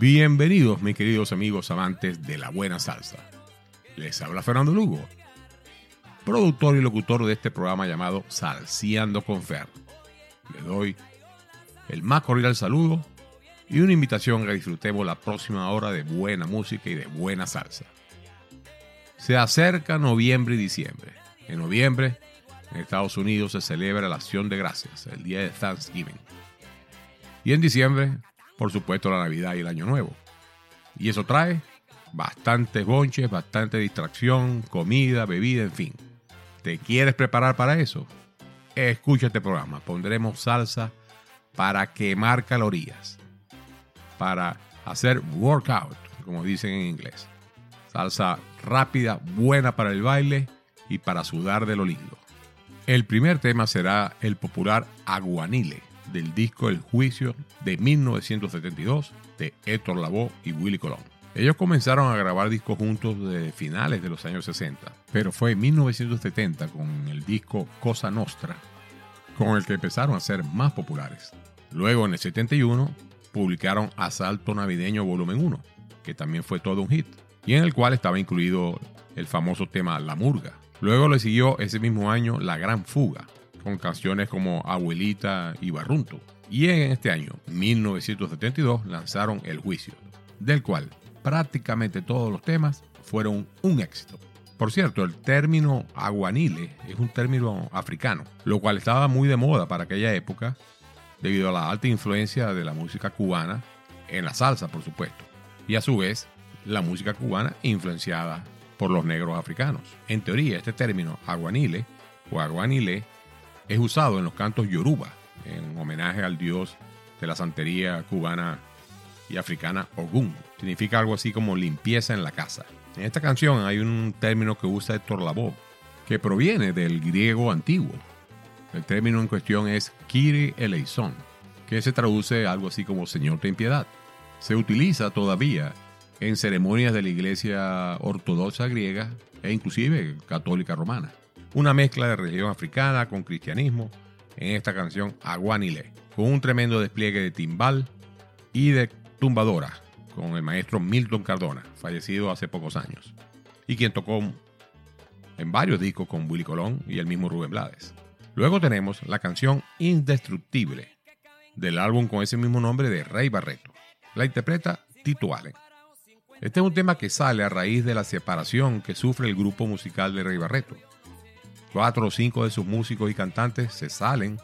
Bienvenidos mis queridos amigos amantes de la buena salsa. Les habla Fernando Lugo, productor y locutor de este programa llamado Salciando con Fer. Les doy el más cordial saludo y una invitación a que disfrutemos la próxima hora de buena música y de buena salsa. Se acerca noviembre y diciembre. En noviembre, en Estados Unidos se celebra la Acción de Gracias, el día de Thanksgiving. Y en diciembre, por supuesto, la Navidad y el Año Nuevo. Y eso trae bastantes bonches, bastante distracción, comida, bebida, en fin. ¿Te quieres preparar para eso? Escucha este programa. Pondremos salsa para quemar calorías, para hacer workout, como dicen en inglés. Salsa rápida, buena para el baile y para sudar de lo lindo. El primer tema será el popular Aguanile del disco El Juicio de 1972 de Héctor Lavoe y Willy Colón. Ellos comenzaron a grabar discos juntos desde finales de los años 60, pero fue en 1970 con el disco Cosa Nostra con el que empezaron a ser más populares. Luego en el 71 publicaron Asalto Navideño Volumen 1, que también fue todo un hit, y en el cual estaba incluido el famoso tema La Murga. Luego le siguió ese mismo año La Gran Fuga, con canciones como Abuelita y Barrunto. Y en este año, 1972, lanzaron El Juicio, del cual prácticamente todos los temas fueron un éxito. Por cierto, el término aguanile es un término africano, lo cual estaba muy de moda para aquella época debido a la alta influencia de la música cubana en la salsa, por supuesto, y a su vez la música cubana influenciada por los negros africanos. En teoría, este término aguanile o aguanile es usado en los cantos yoruba, en homenaje al dios de la santería cubana y africana Ogún. Significa algo así como limpieza en la casa. En esta canción hay un término que usa Héctor Lavoe, que proviene del griego antiguo. El término en cuestión es Kiri eleison, que se traduce algo así como Señor ten piedad. Se utiliza todavía en ceremonias de la iglesia ortodoxa griega e inclusive católica romana. Una mezcla de religión africana con cristianismo en esta canción Aguanile, con un tremendo despliegue de timbal y de tumbadora con el maestro Milton Cardona, fallecido hace pocos años, y quien tocó en varios discos con Willy Colón y el mismo Rubén Blades. Luego tenemos la canción Indestructible, del álbum con ese mismo nombre de Rey Barreto. La interpreta Tito Allen. Este es un tema que sale a raíz de la separación que sufre el grupo musical de Rey Barreto. Cuatro o cinco de sus músicos y cantantes se salen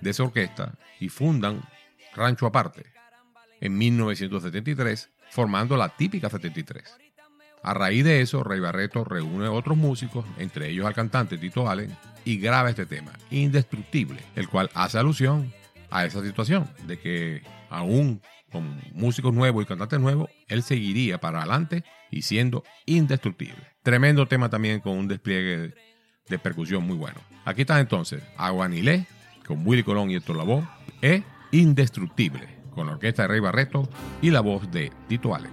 de esa orquesta y fundan Rancho Aparte en 1973, formando la típica 73. A raíz de eso, Rey Barreto reúne a otros músicos, entre ellos al cantante Tito Allen, y graba este tema, Indestructible, el cual hace alusión a esa situación de que aún con músicos nuevos y cantantes nuevos, él seguiría para adelante y siendo indestructible. Tremendo tema también con un despliegue de percusión muy bueno. Aquí está entonces Aguanilé con Willy Colón y Héctor Lavoe e Indestructible con la orquesta de Rey Barreto y la voz de Tito Allen.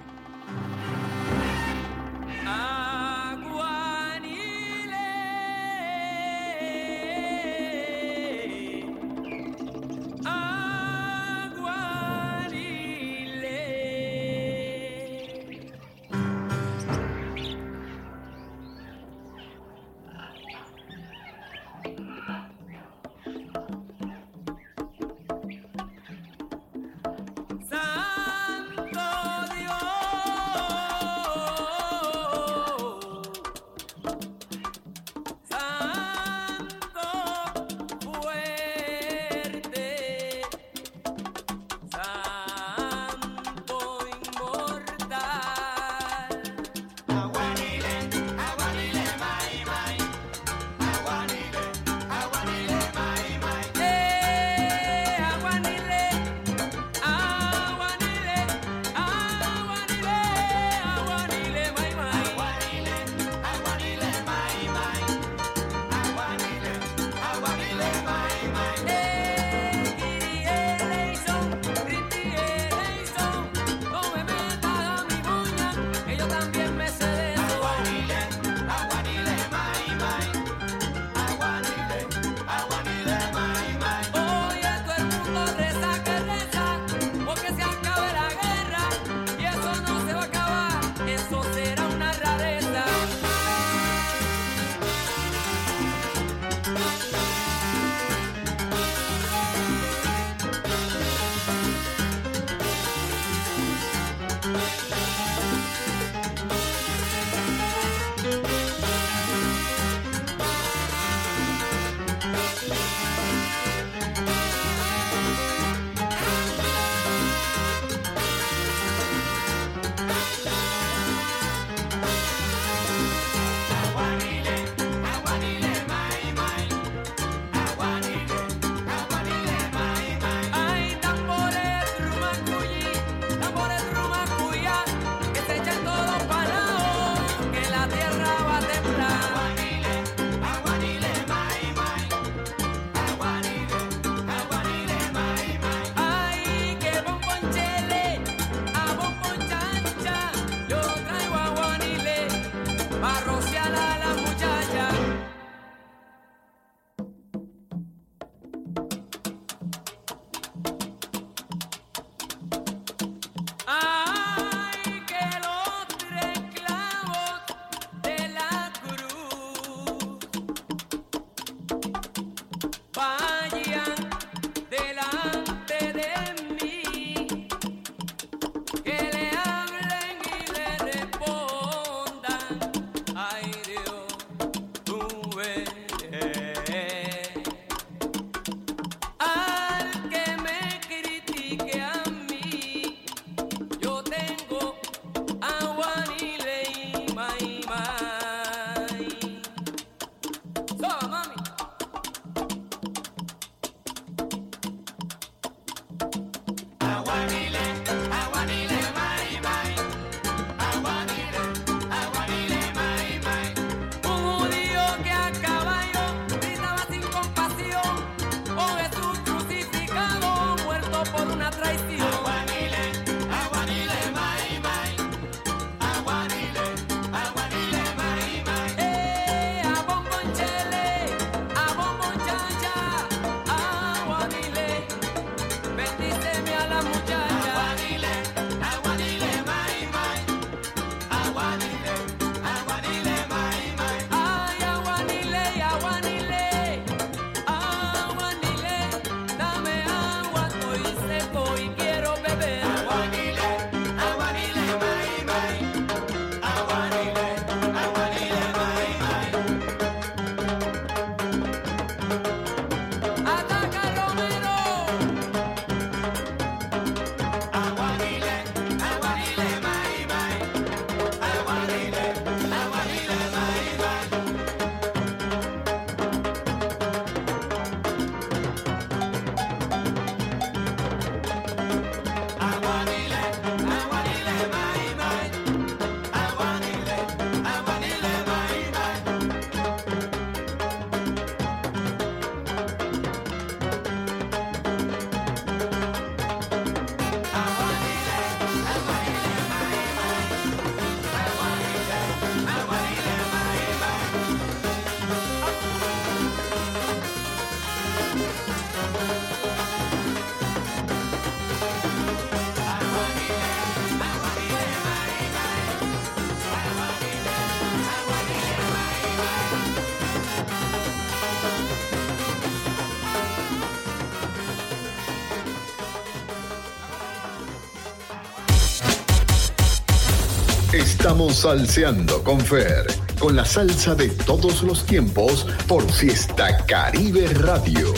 Estamos salseando con Fer, con la salsa de todos los tiempos por Fiesta Caribe Radio.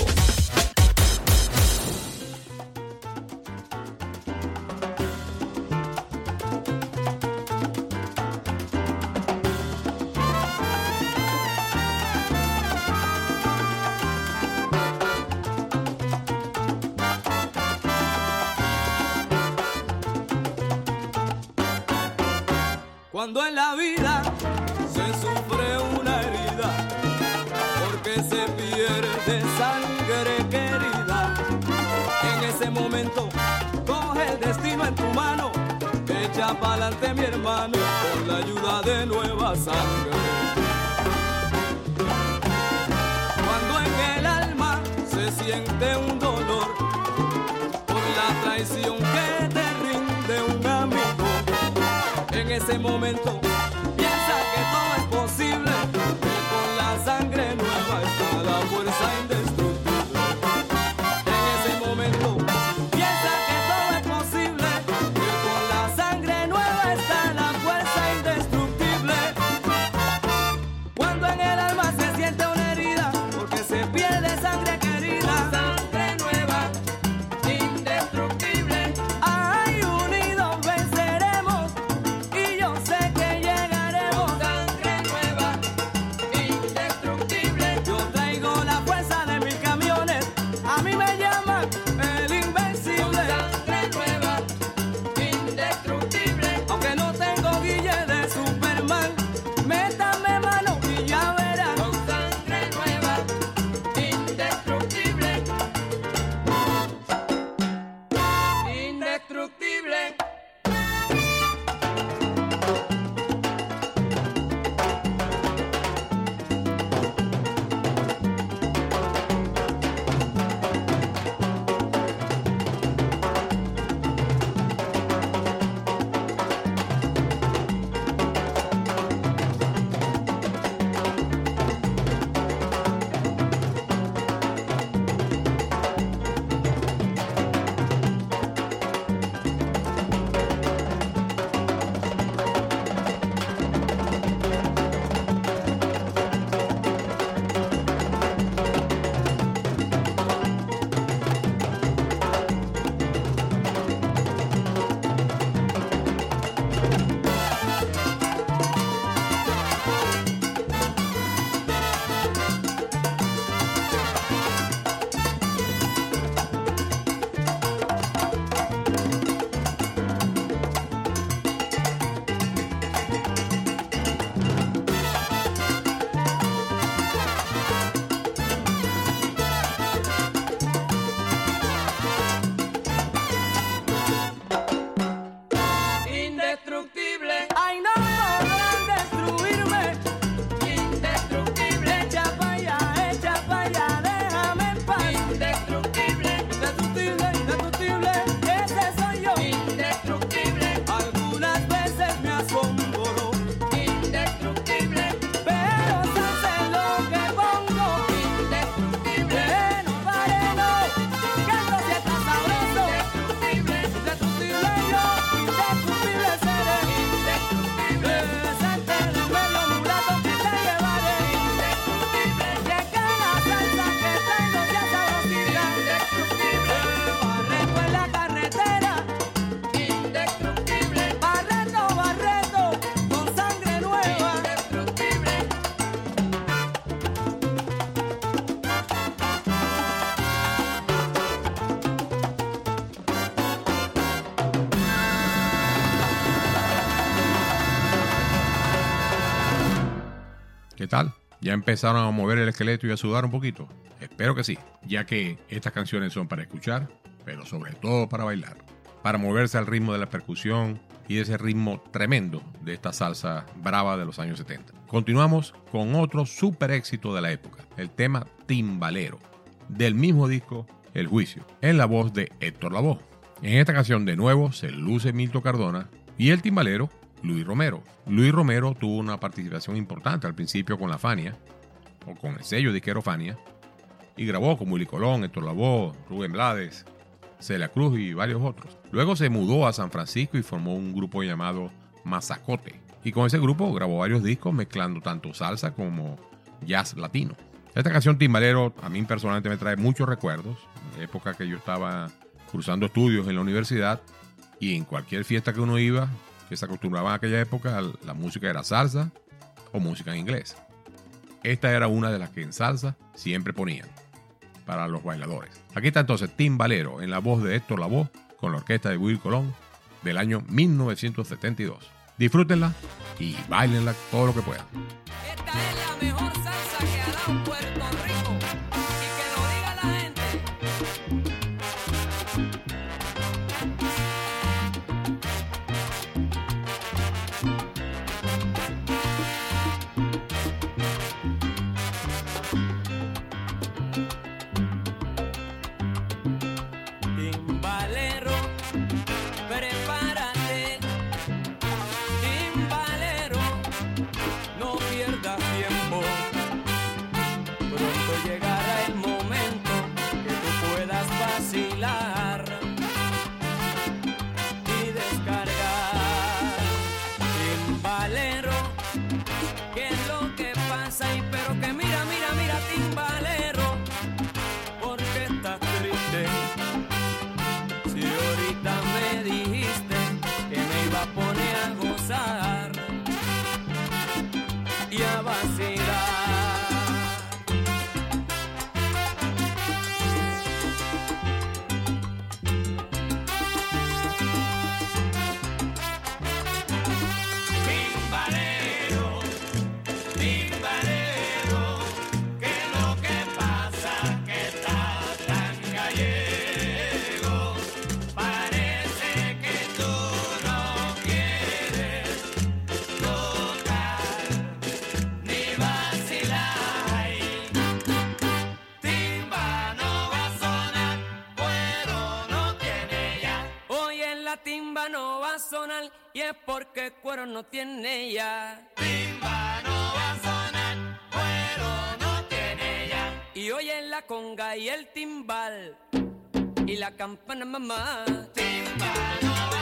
Cuando en la vida se sufre una herida, porque se pierde sangre querida, en ese momento coge el destino en tu mano, echa pa'lante mi hermano con la ayuda de nueva sangre. Cuando en el alma se siente un dolor por la traición que ese momento ¿Qué tal? ¿Ya empezaron a mover el esqueleto y a sudar un poquito? Espero que sí, ya que estas canciones son para escuchar, pero sobre todo para bailar. Para moverse al ritmo de la percusión y ese ritmo tremendo de esta salsa brava de los años 70. Continuamos con otro super éxito de la época, el tema Timbalero, del mismo disco El Juicio, en la voz de Héctor Lavoe. En esta canción de nuevo se luce Milton Cardona y el timbalero Luis Romero. Luis Romero tuvo una participación importante al principio con la Fania, o con el sello disquero Fania, y grabó con Willy Colón, Héctor Lavoe, Rubén Blades, Celia Cruz y varios otros. Luego se mudó a San Francisco y formó un grupo llamado Mazacote. Y con ese grupo grabó varios discos mezclando tanto salsa como jazz latino. Esta canción Timbalero a mí personalmente me trae muchos recuerdos. Época que yo estaba cursando estudios en la universidad y en cualquier fiesta que uno iba, que se acostumbraban en aquella época, la música era salsa o música en inglés. Esta era una de las que en salsa siempre ponían para los bailadores. Aquí está entonces Tim Valero en la voz de Héctor Lavoe con la orquesta de Will Colón del año 1972. Disfrútenla y bailenla todo lo que puedan. Esta es la mejor salsa que Puerto Rico. es porque cuero no tiene ya. Timba no va a sonar, cuero no tiene ya. Y hoy en la conga y el timbal y la campana mamá. Timba no va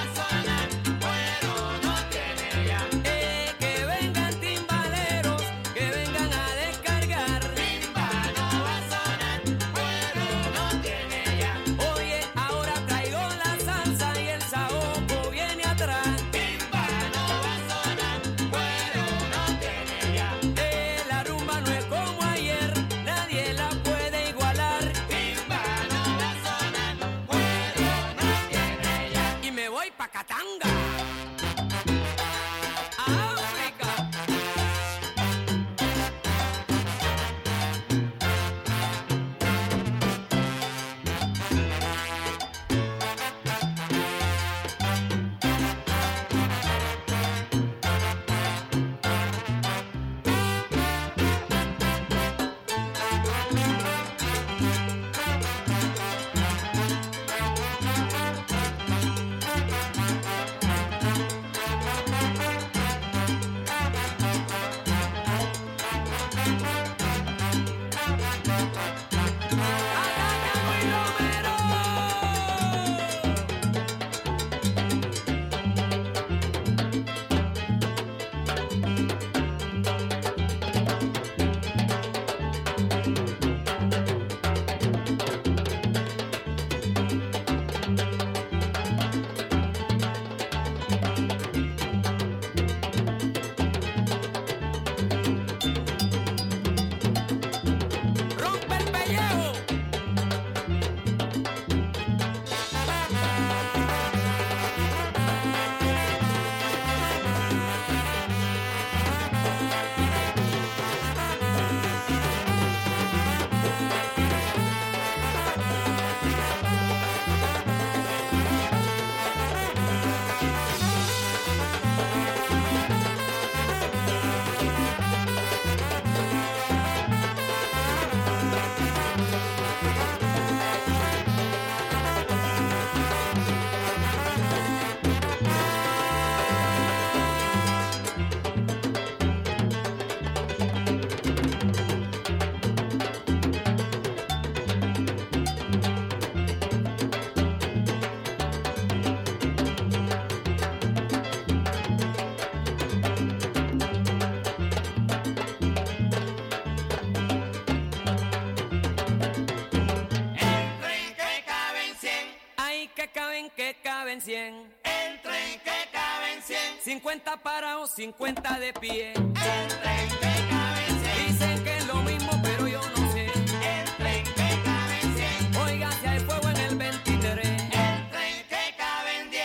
50 parados, 50 de pie. El tren caben 100. Dicen que es lo mismo, pero yo no sé. El tren que caben 100. Oiga, si hay fuego en el 23. El tren que caben 10.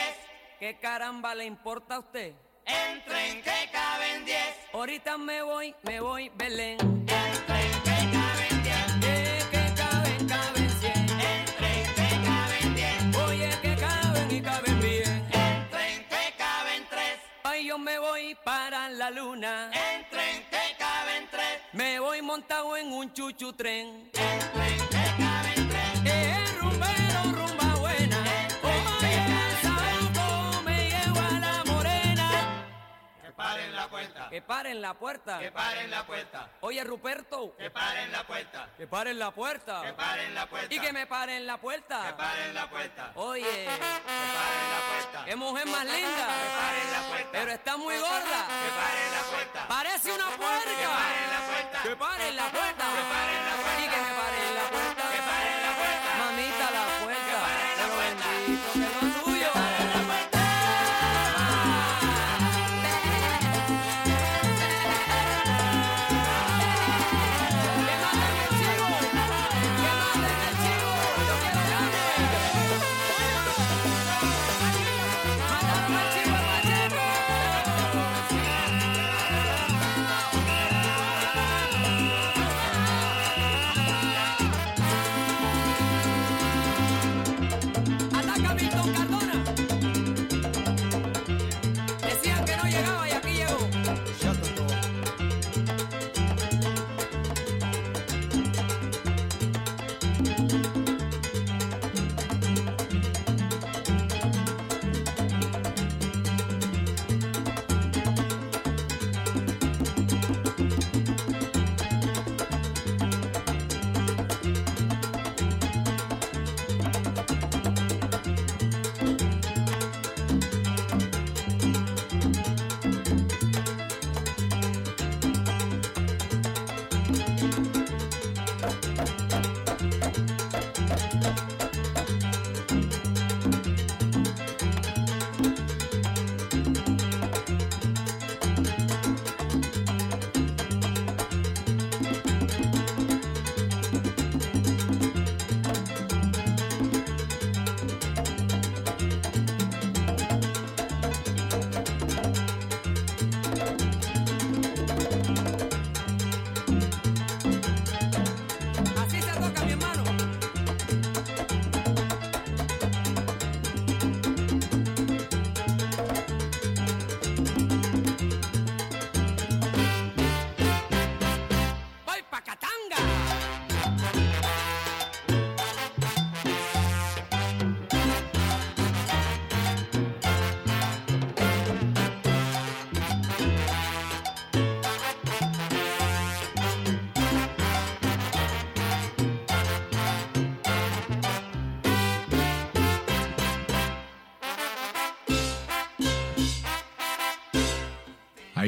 ¿Qué caramba le importa a usted? El tren que caben 10. Ahorita me voy, me voy, Belén. El tren que caben 10. Eh, que caben, caben 100. El tren que caben 10. Oye, que caben y caben yo me voy para la luna. El tren que caben 3. Me voy montado en un chuchu tren. El tren que paren la puerta. Que paren la puerta. Que paren la puerta. Oye, Ruperto. Que paren la puerta. Que paren la puerta. Que paren la puerta. Y que me paren la Que puerta. paren la puerta. Oye, Que paren la puerta. qué mujer más Que linda. paren la puerta. Pero está muy Que gorda. paren la puerta. Parece una Que puerca. paren la puerta. Que paren la puerta. Que paren la puerta. Y que me paren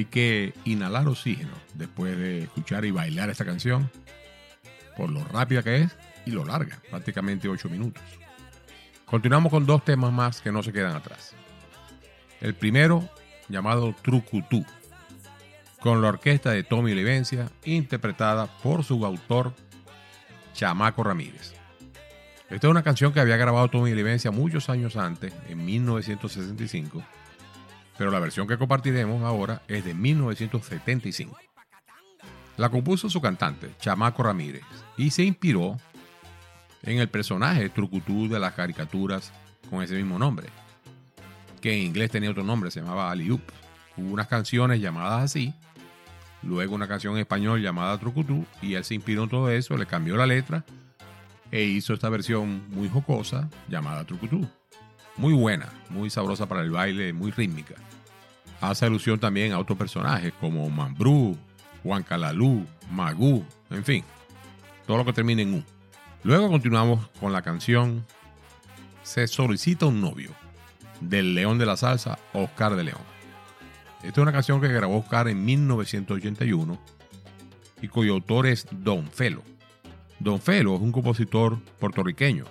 Hay que inhalar oxígeno después de escuchar y bailar esta canción, por lo rápida que es y lo larga, prácticamente 8 minutos. Continuamos con dos temas más que no se quedan atrás. El primero, llamado Trucutú, con la orquesta de Tommy Olivencia, interpretada por su autor Chamaco Ramírez. Esta es una canción que había grabado Tommy Olivencia muchos años antes, en 1965 pero la versión que compartiremos ahora es de 1975. La compuso su cantante, Chamaco Ramírez, y se inspiró en el personaje Trucutú de las caricaturas con ese mismo nombre, que en inglés tenía otro nombre, se llamaba Aliup. Hubo unas canciones llamadas así, luego una canción en español llamada Trucutú, y él se inspiró en todo eso, le cambió la letra e hizo esta versión muy jocosa llamada Trucutú muy buena, muy sabrosa para el baile, muy rítmica. Hace alusión también a otros personajes como Mambrú, Juan Calalú, Magú, en fin, todo lo que termine en U. Luego continuamos con la canción Se solicita un novio del León de la Salsa, Oscar de León. Esta es una canción que grabó Oscar en 1981 y cuyo autor es Don Felo. Don Felo es un compositor puertorriqueño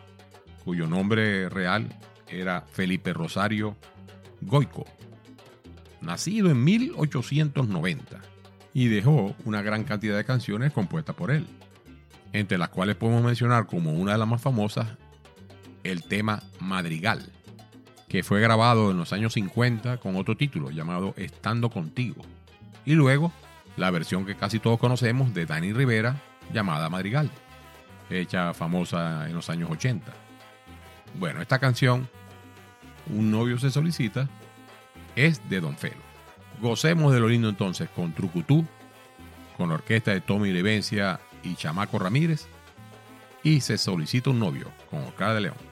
cuyo nombre real era Felipe Rosario Goico, nacido en 1890, y dejó una gran cantidad de canciones compuestas por él, entre las cuales podemos mencionar como una de las más famosas el tema Madrigal, que fue grabado en los años 50 con otro título llamado Estando contigo, y luego la versión que casi todos conocemos de Dani Rivera llamada Madrigal, hecha famosa en los años 80. Bueno, esta canción un novio se solicita es de Don Felo. Gocemos de lo lindo entonces con Trucutú, con la orquesta de Tommy Levencia y Chamaco Ramírez, y se solicita un novio con Oscar de León.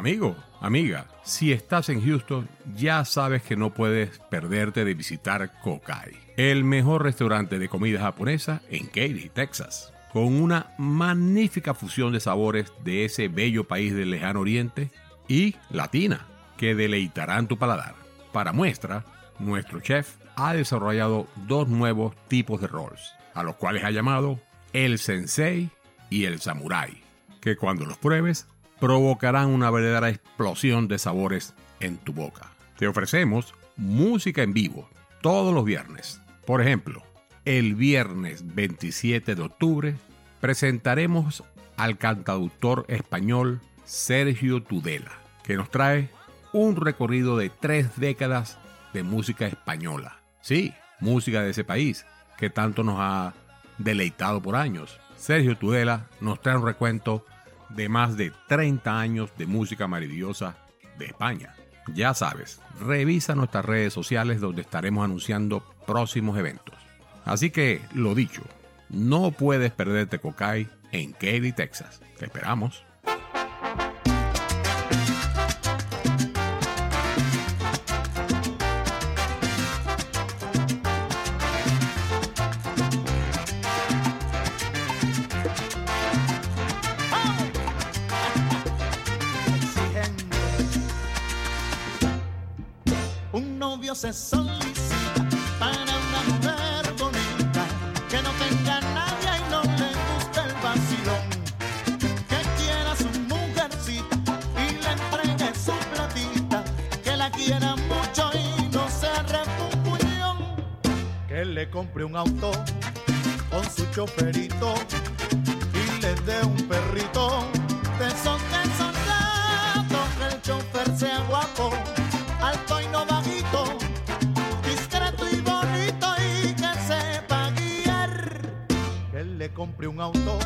Amigo, amiga, si estás en Houston, ya sabes que no puedes perderte de visitar Kokai, el mejor restaurante de comida japonesa en Katy, Texas, con una magnífica fusión de sabores de ese bello país del lejano oriente y latina que deleitarán tu paladar. Para muestra, nuestro chef ha desarrollado dos nuevos tipos de rolls, a los cuales ha llamado el sensei y el samurai, que cuando los pruebes provocarán una verdadera explosión de sabores en tu boca. Te ofrecemos música en vivo todos los viernes. Por ejemplo, el viernes 27 de octubre presentaremos al cantautor español Sergio Tudela, que nos trae un recorrido de tres décadas de música española. Sí, música de ese país que tanto nos ha deleitado por años. Sergio Tudela nos trae un recuento de más de 30 años de música maravillosa de España. Ya sabes, revisa nuestras redes sociales donde estaremos anunciando próximos eventos. Así que, lo dicho, no puedes perderte Cocay en Katy, Texas. Te esperamos. Se solicita para una mujer bonita que no tenga nadie y no le guste el vacilón. Que quiera su mujercita y le entregue su platita. Que la quiera mucho y no se refunfuñón. Que le compre un auto con su choferito y le dé un perrito le compre un auto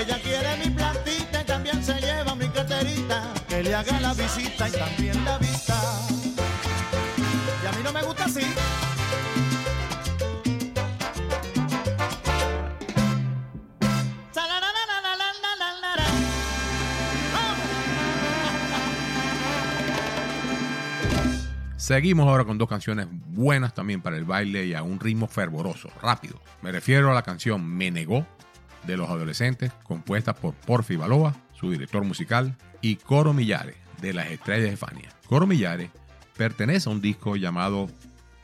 ella quiere mi platita y también se lleva mi carterita. Que le haga la visita y también la vista. Y a mí no me gusta así. Seguimos ahora con dos canciones buenas también para el baile y a un ritmo fervoroso, rápido. Me refiero a la canción Me Negó de los adolescentes, compuesta por Porfi Baloa, su director musical, y Coro Millares de las Estrellas de Fania. Coro Millares pertenece a un disco llamado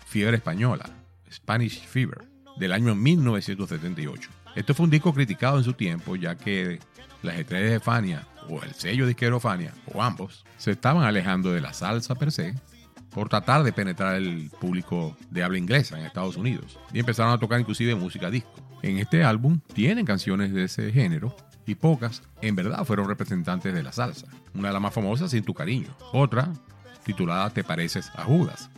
Fiebre Española, Spanish Fever, del año 1978. Este fue un disco criticado en su tiempo, ya que las Estrellas de Fania, o el sello disquero Fania, o ambos, se estaban alejando de la salsa per se por tratar de penetrar el público de habla inglesa en Estados Unidos y empezaron a tocar inclusive música disco. En este álbum tienen canciones de ese género y pocas en verdad fueron representantes de la salsa. Una de las más famosas, Sin tu cariño. Otra, titulada Te pareces a Judas.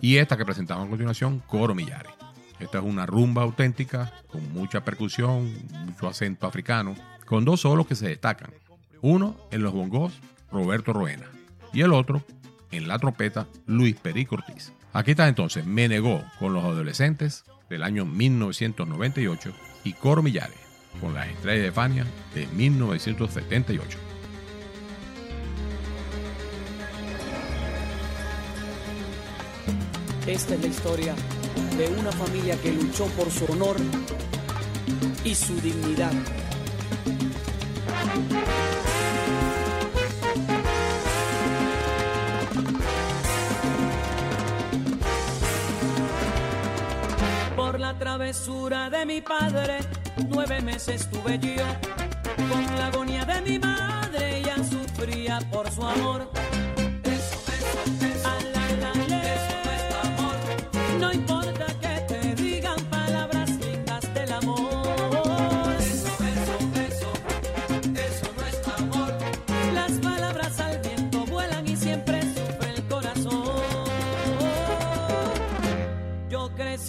Y esta que presentamos a continuación, Coro Millares. Esta es una rumba auténtica con mucha percusión, mucho acento africano, con dos solos que se destacan. Uno en los bongos, Roberto Roena, y el otro en la trompeta, Luis Perico Ortiz. Aquí está entonces Me Negó con los adolescentes del año 1998 y Coro Millares con las estrellas de Fania de 1978. Esta es la historia de una familia que luchó por su honor y su dignidad. Travesura de mi padre, nueve meses tuve yo. Con la agonía de mi madre, ella sufría por su amor.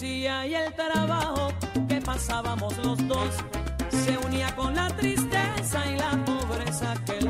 Y el trabajo que pasábamos los dos. Se unía con la tristeza y la pobreza que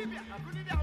Keep it. I'm putting it down.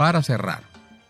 Para cerrar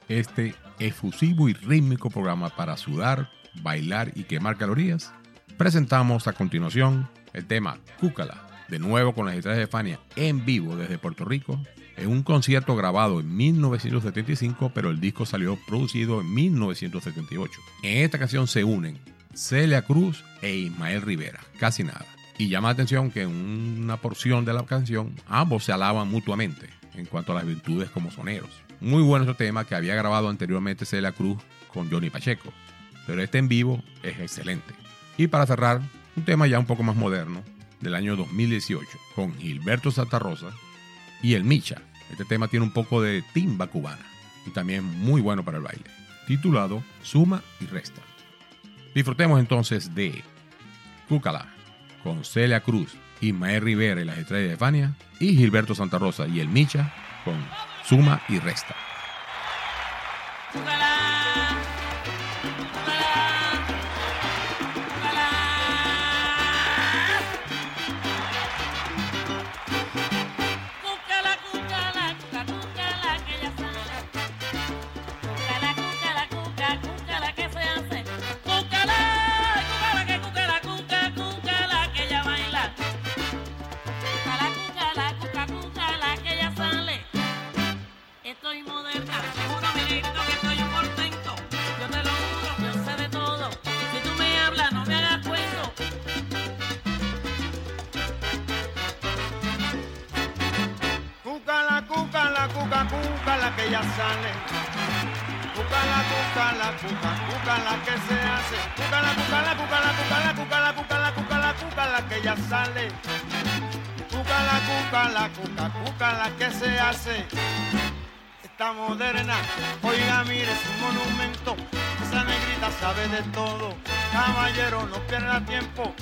este efusivo y rítmico programa para sudar, bailar y quemar calorías, presentamos a continuación el tema Cúcala, de nuevo con las estrellas de Fania en vivo desde Puerto Rico, en un concierto grabado en 1975, pero el disco salió producido en 1978. En esta canción se unen Celia Cruz e Ismael Rivera, casi nada. Y llama la atención que en una porción de la canción ambos se alaban mutuamente en cuanto a las virtudes como soneros. Muy bueno este tema que había grabado anteriormente Celia Cruz con Johnny Pacheco, pero este en vivo es excelente. Y para cerrar, un tema ya un poco más moderno, del año 2018, con Gilberto Santa Rosa y el Micha. Este tema tiene un poco de timba cubana y también muy bueno para el baile, titulado Suma y Resta. Disfrutemos entonces de Cúcala con Celia Cruz, Ismael Rivera y las estrellas de Fania y Gilberto Santa Rosa y el Micha con Suma y Resta. Cúcala que ya sale. Cúcala, cúcala, cuca, cúcala que se hace. Está moderna, oiga, mire, es un monumento. Esa negrita sabe de todo. Caballero, no pierda tiempo.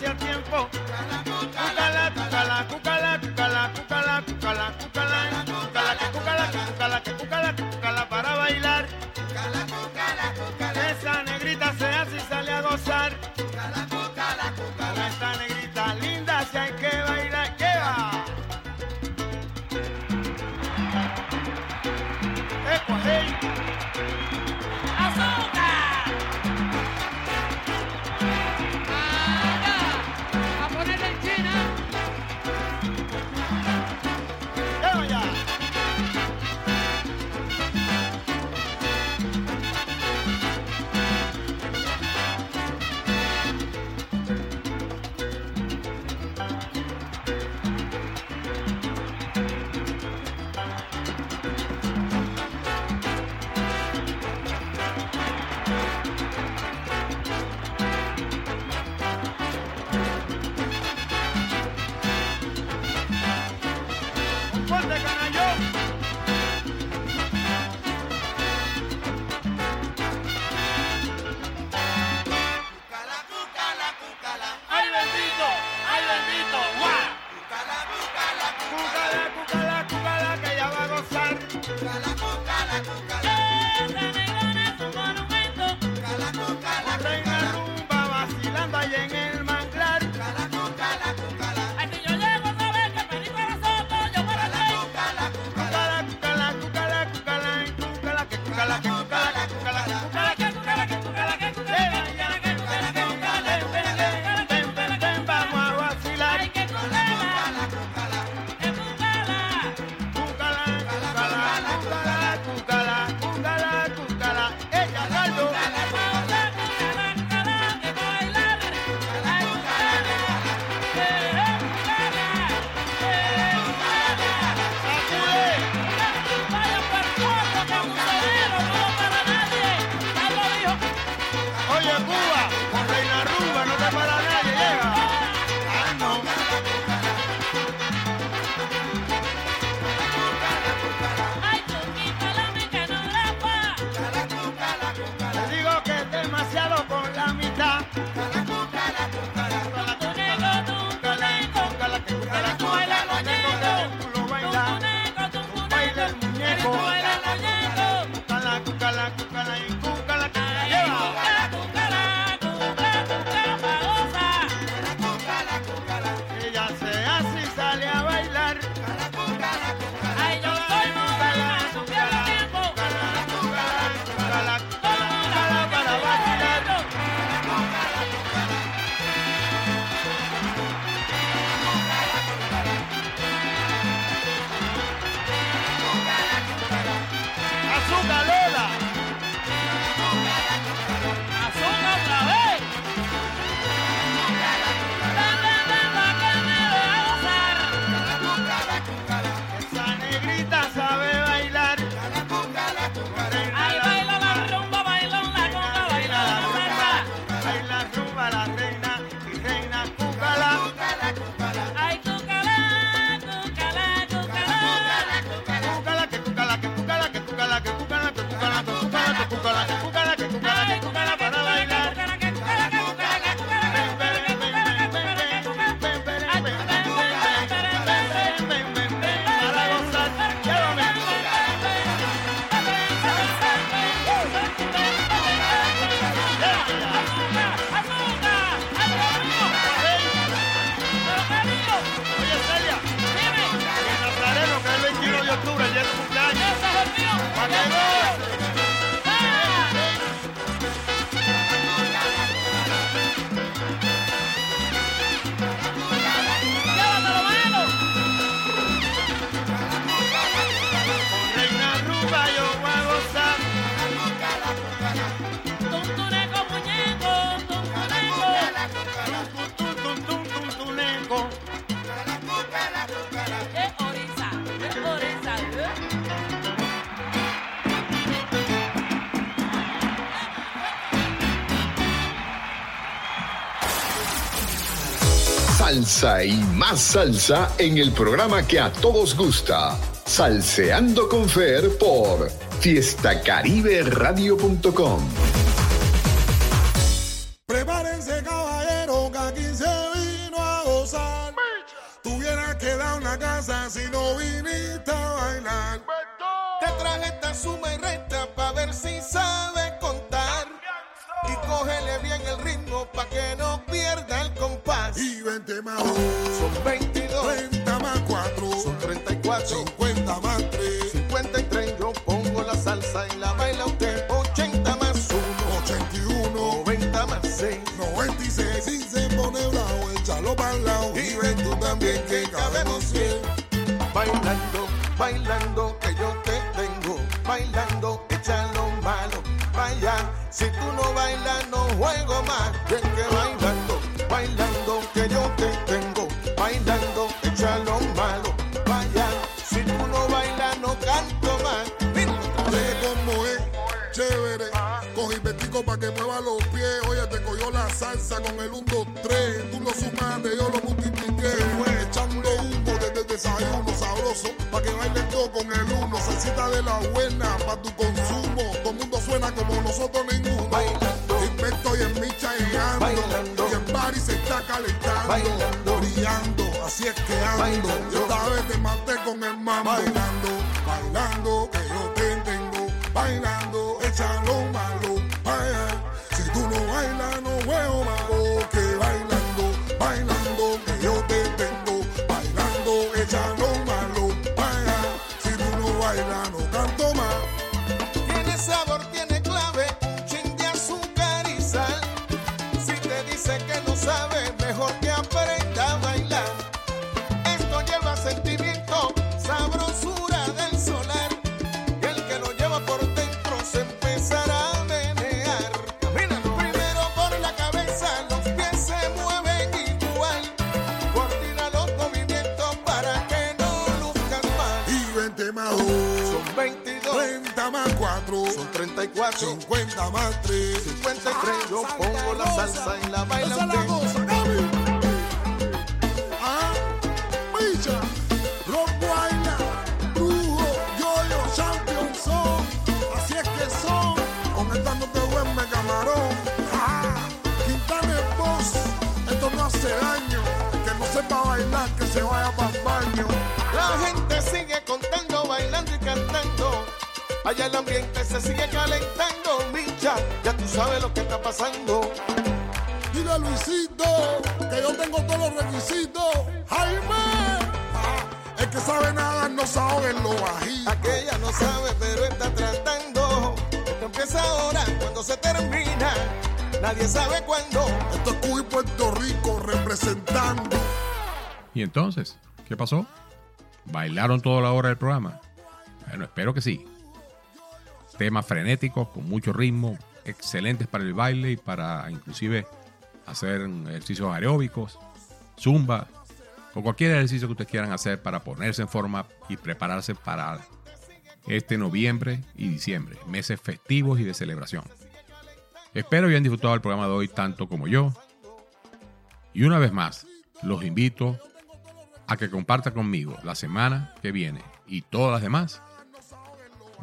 Yeah. Salsa y más salsa en el programa que a todos gusta. Salseando con Fer por fiestacariberadio.com. Prepárense caballero que aquí se vino a gozar. Tuvieras que dar una casa si no viniste a bailar. Te traje esta suma y resta pa' ver si sabes contar. Y cógele bien el ritmo pa' que no pierda el compás. Y 20 más Son 22, 30 más 4, son 34, 50 más 3, 53. Yo pongo la salsa y la baila usted. 80 más 1, 81, 90 más 6. 96. Si se pone bravo, échalo para el lado. Y ven tú también que cabemos bien. Bailando, bailando que yo te tengo. Bailando, echa lo malo. Vaya, si tú no bailas, no juego más. Bien que bailando, bailando que yo te tengo. Bailando, echa lo malo. Vaya, si tú no bailas, no canto más. Vez. cómo es, chévere. Cogí vestico para que mueva los pies. Oye, te cogió la salsa con el 1, 2, 3. Tú lo sumaste, yo lo multipliqué. Fue echando humo desde el desayuno sabroso. Pa' que bailes todo con el uno. Salsita de la buena, pa' tu consumo. Todo mundo suena como nosotros ninguno. Bailando. Y en. Bailando. Y party se está calentando. Bailando. Brillando, así es que ando. Bailando. Yo esta vez te maté con el mambo. Bailando, 34. 50 más 3. 53, yo pongo la salsa y la baila Esa es la Gaby. Ah, Micha, Rock Guayna, Brujo, Yoyo, Champion son. Así es que son. Con esta no te duerme, camarón. Ah, Quintana es boss. Esto no hace daño. El que no sepa bailar, que se vaya para el baño. La gente sigue contando, bailando. Allá el ambiente se sigue calentando, Micha. Ya tú sabes lo que está pasando. Dile a Luisito que yo tengo todos los requisitos. Jaime, ah, el que sabe nada no se en lo bajito. Aquella no sabe, pero está tratando. Esto empieza ahora, cuando se termina. Nadie sabe cuándo. Esto es Cuba y Puerto Rico representando. ¿Y entonces? ¿Qué pasó? ¿Bailaron toda la hora del programa? Bueno, espero que sí. Temas frenéticos, con mucho ritmo, excelentes para el baile y para inclusive hacer ejercicios aeróbicos, zumba, o cualquier ejercicio que ustedes quieran hacer para ponerse en forma y prepararse para este noviembre y diciembre, meses festivos y de celebración. Espero hayan disfrutado el programa de hoy tanto como yo. Y una vez más, los invito a que compartan conmigo la semana que viene y todas las demás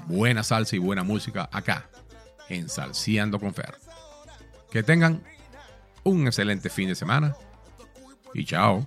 buena salsa y buena música acá en Salseando con Fer. Que tengan un excelente fin de semana y chao.